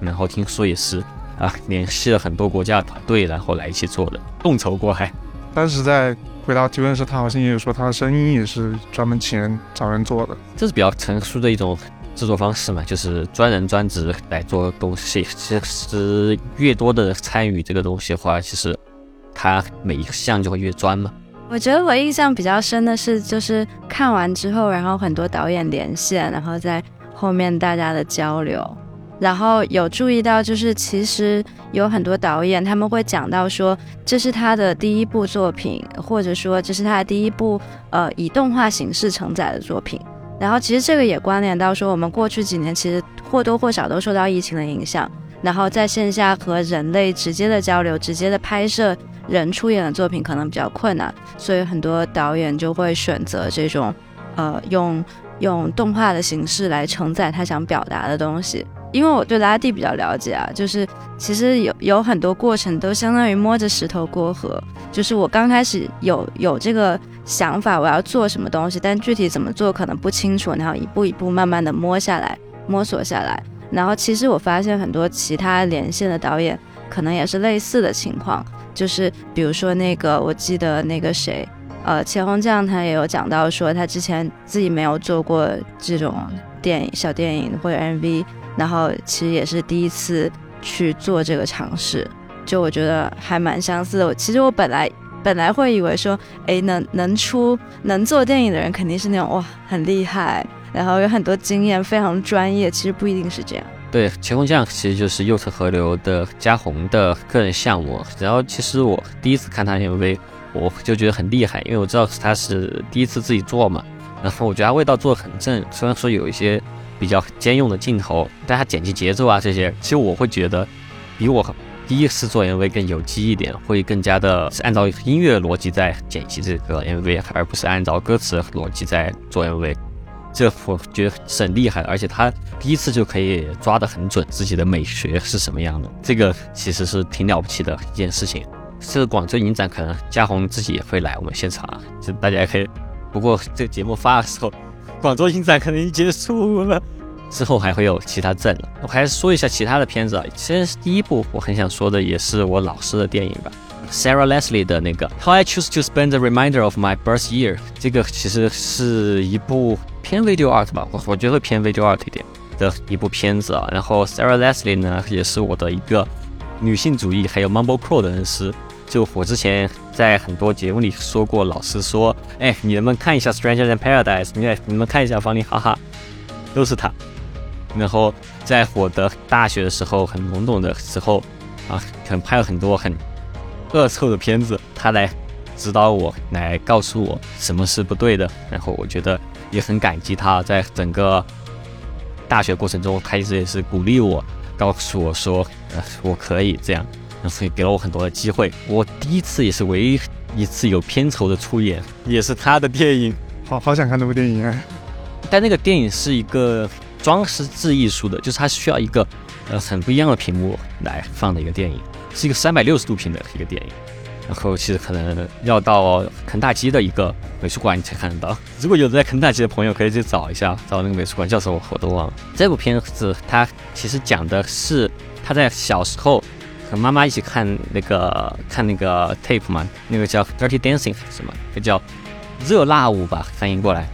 然后听说也是啊，联系了很多国家的团队，然后来一起做的，众筹过来。当时在回答提问时，他好像也有说，他的声音也是专门请人找人做的，这是比较成熟的一种制作方式嘛，就是专人专职来做东西。其实越多的参与这个东西的话，其实他每一项就会越专嘛。我觉得我印象比较深的是，就是看完之后，然后很多导演连线，然后在后面大家的交流，然后有注意到，就是其实有很多导演他们会讲到说，这是他的第一部作品，或者说这是他的第一部呃以动画形式承载的作品。然后其实这个也关联到说，我们过去几年其实或多或少都受到疫情的影响，然后在线下和人类直接的交流、直接的拍摄。人出演的作品可能比较困难，所以很多导演就会选择这种，呃，用用动画的形式来承载他想表达的东西。因为我对拉蒂比较了解啊，就是其实有有很多过程都相当于摸着石头过河。就是我刚开始有有这个想法，我要做什么东西，但具体怎么做可能不清楚，然后一步一步慢慢的摸下来，摸索下来。然后其实我发现很多其他连线的导演可能也是类似的情况。就是比如说那个，我记得那个谁，呃，钱红酱他也有讲到说，他之前自己没有做过这种电影、小电影或者 MV，然后其实也是第一次去做这个尝试。就我觉得还蛮相似的。其实我本来本来会以为说，哎，能能出能做电影的人肯定是那种哇很厉害，然后有很多经验，非常专业。其实不一定是这样。对，前红酱其实就是右侧河流的加红的个人项目。然后其实我第一次看他 MV，我就觉得很厉害，因为我知道他是第一次自己做嘛。然后我觉得他味道做的很正，虽然说有一些比较兼用的镜头，但他剪辑节奏啊这些，其实我会觉得比我第一次做 MV 更有机一点，会更加的是按照音乐逻辑在剪辑这个 MV，而不是按照歌词逻辑在做 MV。这我觉得是很厉害，而且他第一次就可以抓得很准自己的美学是什么样的，这个其实是挺了不起的一件事情。这个广州影展可能嘉宏自己也会来我们现场，就大家也可以。不过这个节目发的时候，广州影展可能已经结束了，之后还会有其他证了。我还是说一下其他的片子啊，其实第一部我很想说的也是我老师的电影吧。Sarah Leslie 的那个 How I Choose to Spend the Reminder of My Birth Year，这个其实是一部偏 video art 吧，我我觉得偏 video art 一点的一部片子啊。然后 Sarah Leslie 呢，也是我的一个女性主义还有 mumblecore 的恩师。就我之前在很多节目里说过，老师说，哎，你能不能看一下 Stranger Than Paradise？你你们看一下方力哈哈，都是他。然后在我的大学的时候，很懵懂的时候啊，可能拍了很多很。恶臭的片子，他来指导我，来告诉我什么是不对的。然后我觉得也很感激他，在整个大学过程中，他一直也是鼓励我，告诉我说，呃，我可以这样，所以给了我很多的机会。我第一次也是唯一一次有片酬的出演，也是他的电影。好好想看那部电影啊！但那个电影是一个装饰制艺术的，就是它需要一个呃很不一样的屏幕来放的一个电影。是一个三百六十度屏的一个电影，然后其实可能要到肯塔基的一个美术馆你才看得到。如果有在肯塔基的朋友，可以去找一下，找那个美术馆叫什么我都忘了。这部片子它其实讲的是他在小时候和妈妈一起看那个看那个 tape 嘛，那个叫 Dirty Dancing 什么，叫热辣舞吧，翻译过来。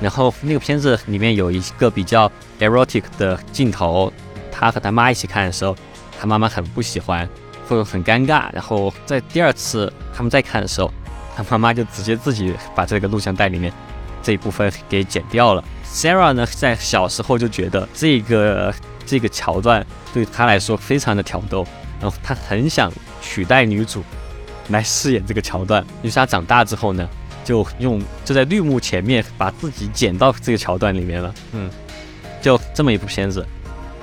然后那个片子里面有一个比较 erotic 的镜头，他和他妈一起看的时候，他妈妈很不喜欢。会很尴尬，然后在第二次他们再看的时候，他妈妈就直接自己把这个录像带里面这一部分给剪掉了。Sarah 呢，在小时候就觉得这个这个桥段对他来说非常的挑逗，然后他很想取代女主来饰演这个桥段。于是他长大之后呢，就用就在绿幕前面把自己剪到这个桥段里面了。嗯，就这么一部片子，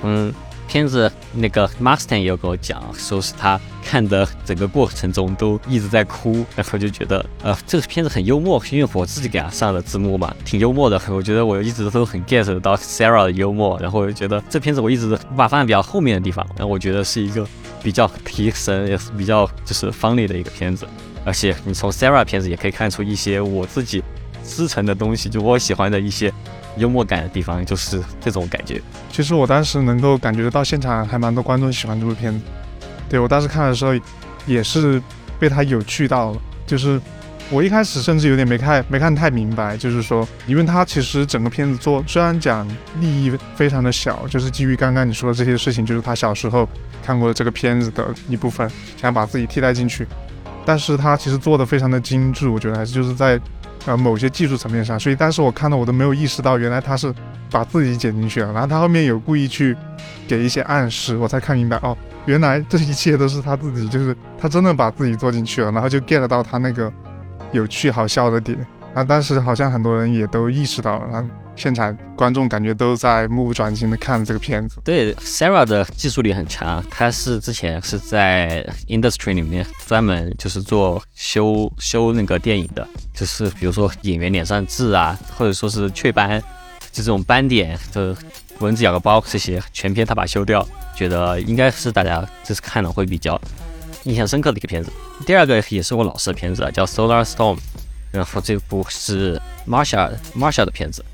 嗯，片子那个 Marston 也有跟我讲，说是他看的整个过程中都一直在哭，然后就觉得呃这个片子很幽默，是因为我自己给他上了字幕嘛，挺幽默的。我觉得我一直都很 get 到 Sarah 的幽默，然后我就觉得这片子我一直把放在比较后面的地方，然后我觉得是一个比较提神也是比较就是 funny 的一个片子，而且你从 Sarah 片子也可以看出一些我自己师承的东西，就我喜欢的一些幽默感的地方，就是这种感觉。其实我当时能够感觉到现场还蛮多观众喜欢这部片子。对我当时看的时候，也是被它有趣到了。就是我一开始甚至有点没看没看太明白，就是说，因为它其实整个片子做虽然讲利益非常的小，就是基于刚刚你说的这些事情，就是他小时候看过这个片子的一部分，想把自己替代进去，但是他其实做的非常的精致，我觉得还是就是在呃某些技术层面上，所以当时我看到我都没有意识到，原来他是把自己剪进去了，然后他后面有故意去给一些暗示，我才看明白哦。原来这一切都是他自己，就是他真的把自己做进去了，然后就 get 到他那个有趣好笑的点。然后，当时好像很多人也都意识到了，然后现场观众感觉都在目不转睛的看这个片子。对，Sarah 的技术力很强，她是之前是在 industry 里面专门就是做修修那个电影的，就是比如说演员脸上痣啊，或者说是雀斑，就这种斑点的蚊子咬个包这些，全片他把修掉，觉得应该是大家这次看了会比较印象深刻的一个片子。第二个也是我老师的片子，叫 Solar Storm，然后这部是 Marsha Marsha 的片子，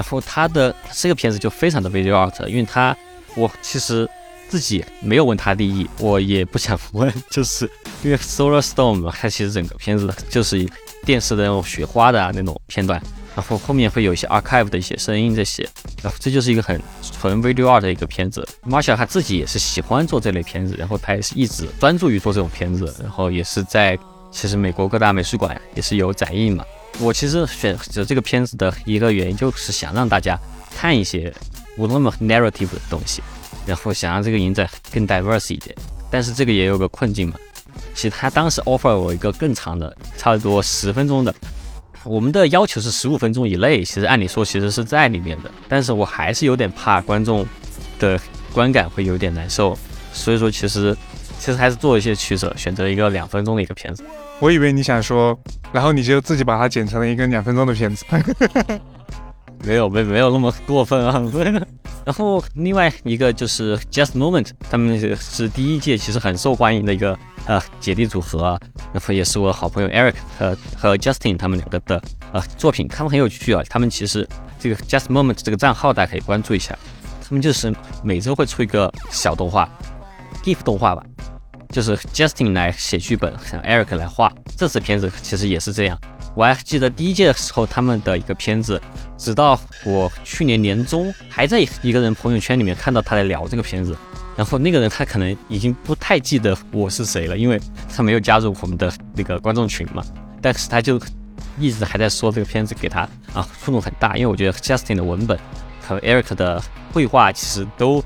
然后他的这个片子就非常的 visual art，因为他我其实自己没有问他利益，我也不想问，就是因为 Solar Storm 它其实整个片子就是电视的那种雪花的啊那种片段。然后后面会有一些 archive 的一些声音，这些，然后这就是一个很纯 video art 的一个片子。Marshall 他自己也是喜欢做这类片子，然后他也是一直专注于做这种片子，然后也是在其实美国各大美术馆也是有展映嘛。我其实选择这个片子的一个原因就是想让大家看一些不那么 narrative 的东西，然后想让这个影展更 diverse 一点。但是这个也有个困境嘛，其实他当时 offer 我一个更长的，差不多十分钟的。我们的要求是十五分钟以内，其实按理说其实是在里面的，但是我还是有点怕观众的观感会有点难受，所以说其实其实还是做一些取舍，选择一个两分钟的一个片子。我以为你想说，然后你就自己把它剪成了一个两分钟的片子。没有没没有那么过分啊。然后另外一个就是 Just Moment，他们是第一届其实很受欢迎的一个呃姐弟组合，然后也是我好朋友 Eric 和和 Justin 他们两个的呃作品，他们很有趣啊。他们其实这个 Just Moment 这个账号大家可以关注一下，他们就是每周会出一个小动画，GIF 动画吧，就是 Justin 来写剧本，让 Eric 来画。这次片子其实也是这样。我还记得第一届的时候，他们的一个片子，直到我去年年中还在一个人朋友圈里面看到他在聊这个片子，然后那个人他可能已经不太记得我是谁了，因为他没有加入我们的那个观众群嘛，但是他就一直还在说这个片子给他啊触动很大，因为我觉得 Justin 的文本和 Eric 的绘画其实都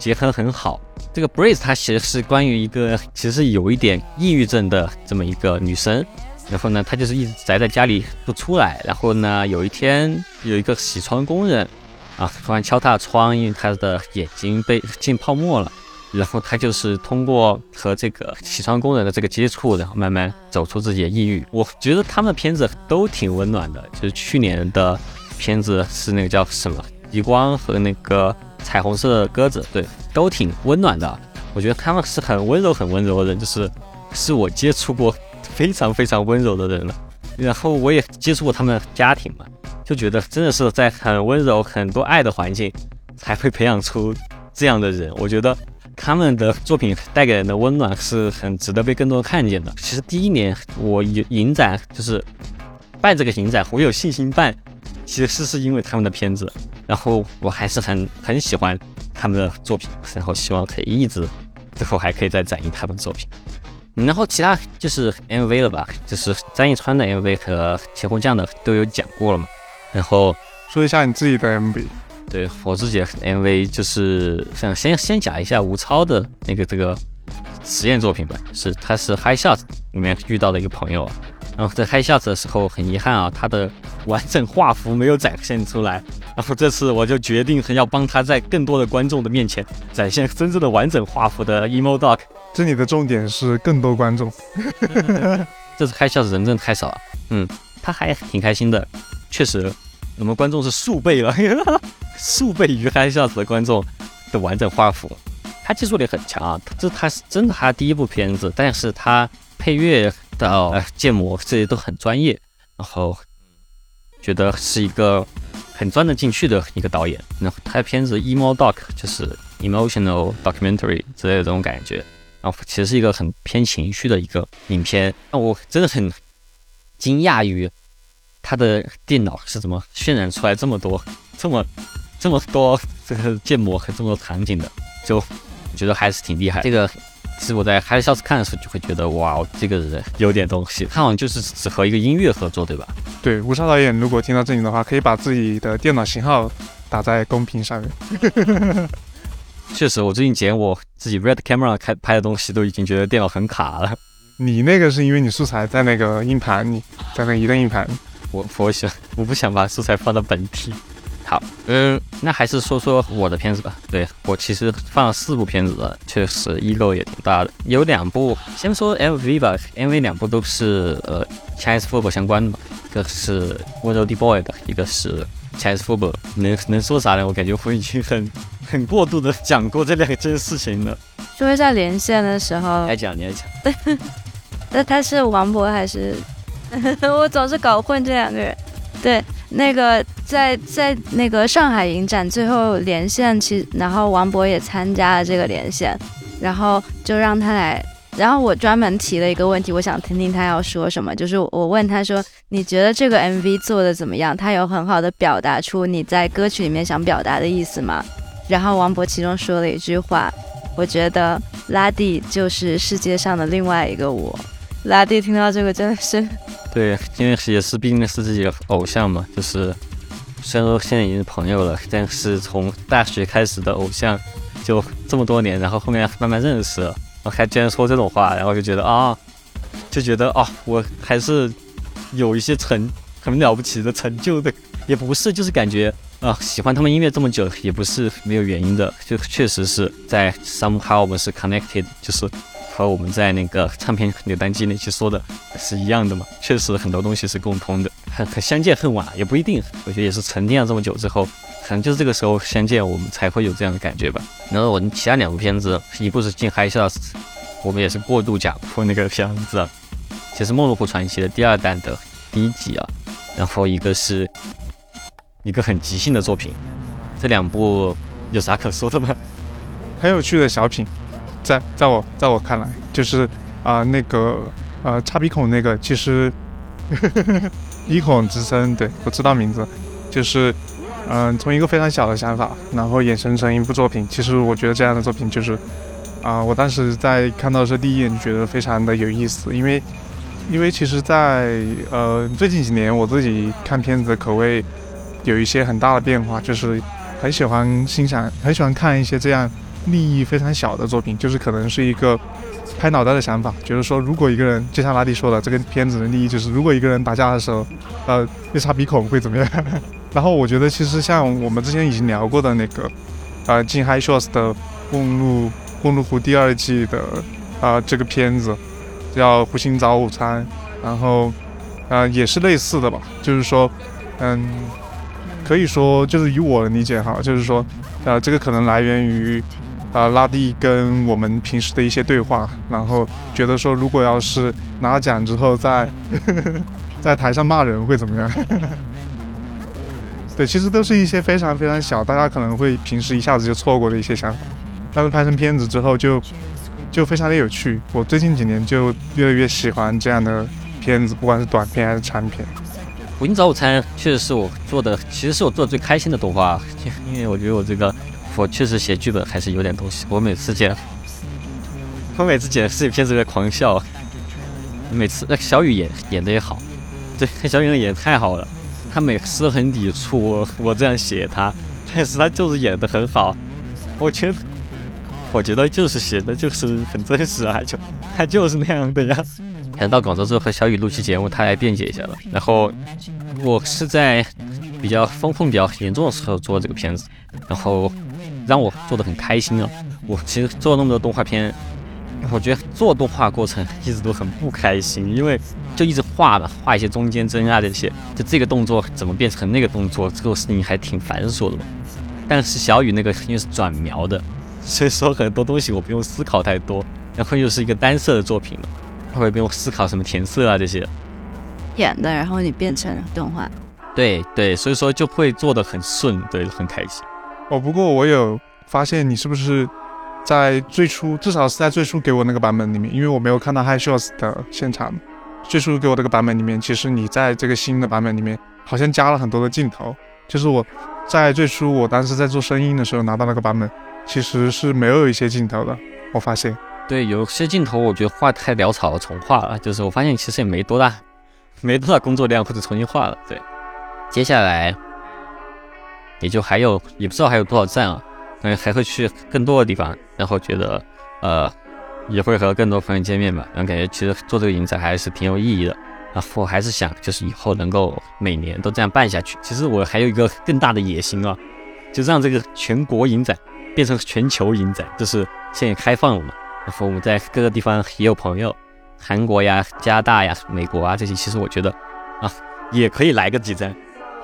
结合很好。这个 Breeze 它其实是关于一个其实有一点抑郁症的这么一个女生。然后呢，她就是一直宅在家里不出来。然后呢，有一天有一个洗窗工人啊，突然敲他的窗，因为他的眼睛被进泡沫了。然后他就是通过和这个洗窗工人的这个接触，然后慢慢走出自己的抑郁。我觉得他们的片子都挺温暖的。就是去年的片子是那个叫什么《极光》和那个《彩虹色的鸽子》，对，都挺温暖的。我觉得他们是很温柔、很温柔的人，就是是我接触过。非常非常温柔的人了，然后我也接触过他们家庭嘛，就觉得真的是在很温柔、很多爱的环境，才会培养出这样的人。我觉得他们的作品带给人的温暖是很值得被更多人看见的。其实第一年我影影展就是办这个影展，我有信心办，其实是因为他们的片子，然后我还是很很喜欢他们的作品，然后希望可以一直最后还可以再展映他们作品。然后其他就是 MV 了吧，就是张艺川的 MV 和田宏将的都有讲过了嘛。然后说一下你自己的 MV，对我自己的 MV 就是想先先讲一下吴超的那个这个实验作品吧，是他是 High Shot 里面遇到的一个朋友，然后在嗨下子的时候，很遗憾啊，他的完整画幅没有展现出来。然后这次我就决定要帮他在更多的观众的面前展现真正的完整画幅的 emo dog。这里的重点是更多观众。这次嗨下子人真的太少了，嗯，他还挺开心的，确实，我们观众是数倍了，数倍于嗨下子的观众的完整画幅。他技术力很强啊，这他是真的他第一部片子，但是他配乐到呃建模这些都很专业，然后觉得是一个很钻得进去的一个导演。然后他的片子 emo doc 就是 emotional documentary 之类的这种感觉，然后其实是一个很偏情绪的一个影片。那我真的很惊讶于他的电脑是怎么渲染出来这么多、这么这么多这个建模和这么多场景的，就。我觉得还是挺厉害。这个其实我在《海笑斯》看的时候就会觉得，哇，这个人有点东西。他好像就是只和一个音乐合作，对吧？对，吴超导演，如果听到这里的话，可以把自己的电脑型号打在公屏上面。确实，我最近剪我自己 Red Camera 开拍的东西，都已经觉得电脑很卡了。你那个是因为你素材在那个硬盘你，在那移动硬盘。我我想，我不想把素材放到本体。好，嗯，那还是说说我的片子吧。对我其实放了四部片子，确实遗漏也挺大的。有两部，先说 MV 吧，MV 两部都是呃 Chinese football 相关的嘛，一个是温柔 D boy 的，一个是 Chinese football。能能说啥呢？我感觉我已经很很过度的讲过这两件事情了。说一下连线的时候，来讲，你来讲。那他是王博还是？我总是搞混这两个人。对。那个在在那个上海影展最后连线，其然后王博也参加了这个连线，然后就让他来，然后我专门提了一个问题，我想听听他要说什么。就是我问他说：“你觉得这个 MV 做的怎么样？他有很好的表达出你在歌曲里面想表达的意思吗？”然后王博其中说了一句话：“我觉得拉蒂就是世界上的另外一个我。”拉蒂听到这个真的是。对，因为也是毕竟是自己的偶像嘛，就是虽然说现在已经是朋友了，但是从大学开始的偶像，就这么多年，然后后面慢慢认识了，然后还居然说这种话，然后就觉得啊，就觉得啊，我还是有一些成很了不起的成就的，也不是，就是感觉啊，喜欢他们音乐这么久，也不是没有原因的，就确实是在 somehow 我们是 connected，就是。和我们在那个唱片扭蛋机那期说的是一样的嘛？确实很多东西是共通的，很很相见恨晚也不一定，我觉得也是沉淀了这么久之后，可能就是这个时候相见，我们才会有这样的感觉吧。然后我们其他两部片子，一部是《进嗨笑》，我们也是过度讲过那个片子，其实《梦露湖传奇》的第二弹的第一集啊，然后一个是一个很即兴的作品，这两部有啥可说的吗？很有趣的小品。在在我在我看来，就是啊那个呃插鼻孔那个，其实 鼻孔之声，对我知道名字，就是嗯从一个非常小的想法，然后衍生成一部作品。其实我觉得这样的作品就是啊，我当时在看到这第一眼觉得非常的有意思，因为因为其实，在呃最近几年我自己看片子口味有一些很大的变化，就是很喜欢欣赏，很喜欢看一些这样。利益非常小的作品，就是可能是一个拍脑袋的想法，就是说，如果一个人，就像拉蒂说的，这个片子的利益就是，如果一个人打架的时候，呃，被插鼻孔会怎么样？然后我觉得，其实像我们之前已经聊过的那个，呃，进 High Shorts 的《公路公路湖》第二季的啊这个片子，叫《湖心早午餐》，然后啊也是类似的吧，就是说，嗯，可以说就是以我的理解哈，就是说，呃，这个可能来源于。啊，拉蒂跟我们平时的一些对话，然后觉得说，如果要是拿了奖之后在 在台上骂人会怎么样？对，其实都是一些非常非常小，大家可能会平时一下子就错过的一些想法，但是拍成片子之后就就非常的有趣。我最近几年就越来越喜欢这样的片子，不管是短片还是长片。我今早午餐确实是我做的，其实是我做的最开心的动画，因为我觉得我这个。我确实写剧本还是有点东西。我每次剪，我每次剪自己片子在狂笑。每次那小雨演演的也好，对，小雨演的太好了。他每次都很抵触我我这样写他，但是他就是演的很好。我觉得，我觉得就是写的就是很真实啊，就他就是那样的呀。然后到广州之后和小雨录期节目，他来辩解一下了。然后我是在比较风控比较严重的时候做这个片子，然后让我做的很开心啊。我其实做了那么多动画片，我觉得做动画过程一直都很不开心，因为就一直画嘛，画一些中间帧啊这些，就这个动作怎么变成那个动作，这个事情还挺繁琐的嘛。但是小雨那个因为是转描的，所以说很多东西我不用思考太多，然后又是一个单色的作品嘛，我也不用思考什么填色啊这些。演的，然后你变成动画。对对，所以说就会做的很顺，对，很开心。哦，不过我有发现你是不是在最初，至少是在最初给我那个版本里面，因为我没有看到 High Shorts 的现场。最初给我这个版本里面，其实你在这个新的版本里面好像加了很多的镜头。就是我在最初我当时在做声音的时候拿到那个版本，其实是没有一些镜头的。我发现，对，有些镜头我觉得画太潦草了，重画了。就是我发现其实也没多大，没多大工作量，或者重新画了。对，接下来也就还有也不知道还有多少站啊，嗯，还会去更多的地方，然后觉得呃也会和更多朋友见面吧，然后感觉其实做这个影展还是挺有意义的。啊，我还是想就是以后能够每年都这样办下去。其实我还有一个更大的野心啊，就让这个全国影展变成全球影展，就是现在开放了嘛。然后我们在各个地方也有朋友，韩国呀、加拿大呀、美国啊这些，其实我觉得啊也可以来个几站。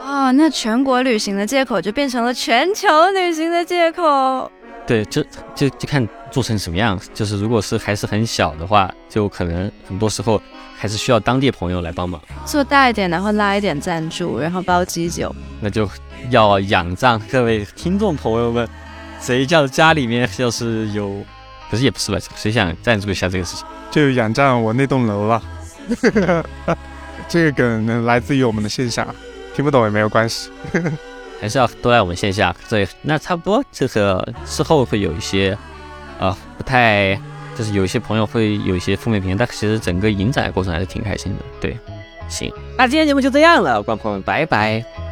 哦，那全国旅行的借口就变成了全球旅行的借口。对，就就就看做成什么样。就是如果是还是很小的话，就可能很多时候还是需要当地朋友来帮忙。做大一点，然后拉一点赞助，然后包机酒。那就要仰仗各位听众朋友们，谁叫家里面要是有，可是也不是吧？谁想赞助一下这个事情，就仰仗我那栋楼了。这个梗来自于我们的线下，听不懂也没有关系。还是要多来我们线下，对，那差不多。这个事后会有一些，啊，不太，就是有一些朋友会有一些负面评价，但其实整个影展过程还是挺开心的。对，行，那今天节目就这样了，观众朋友们，拜拜。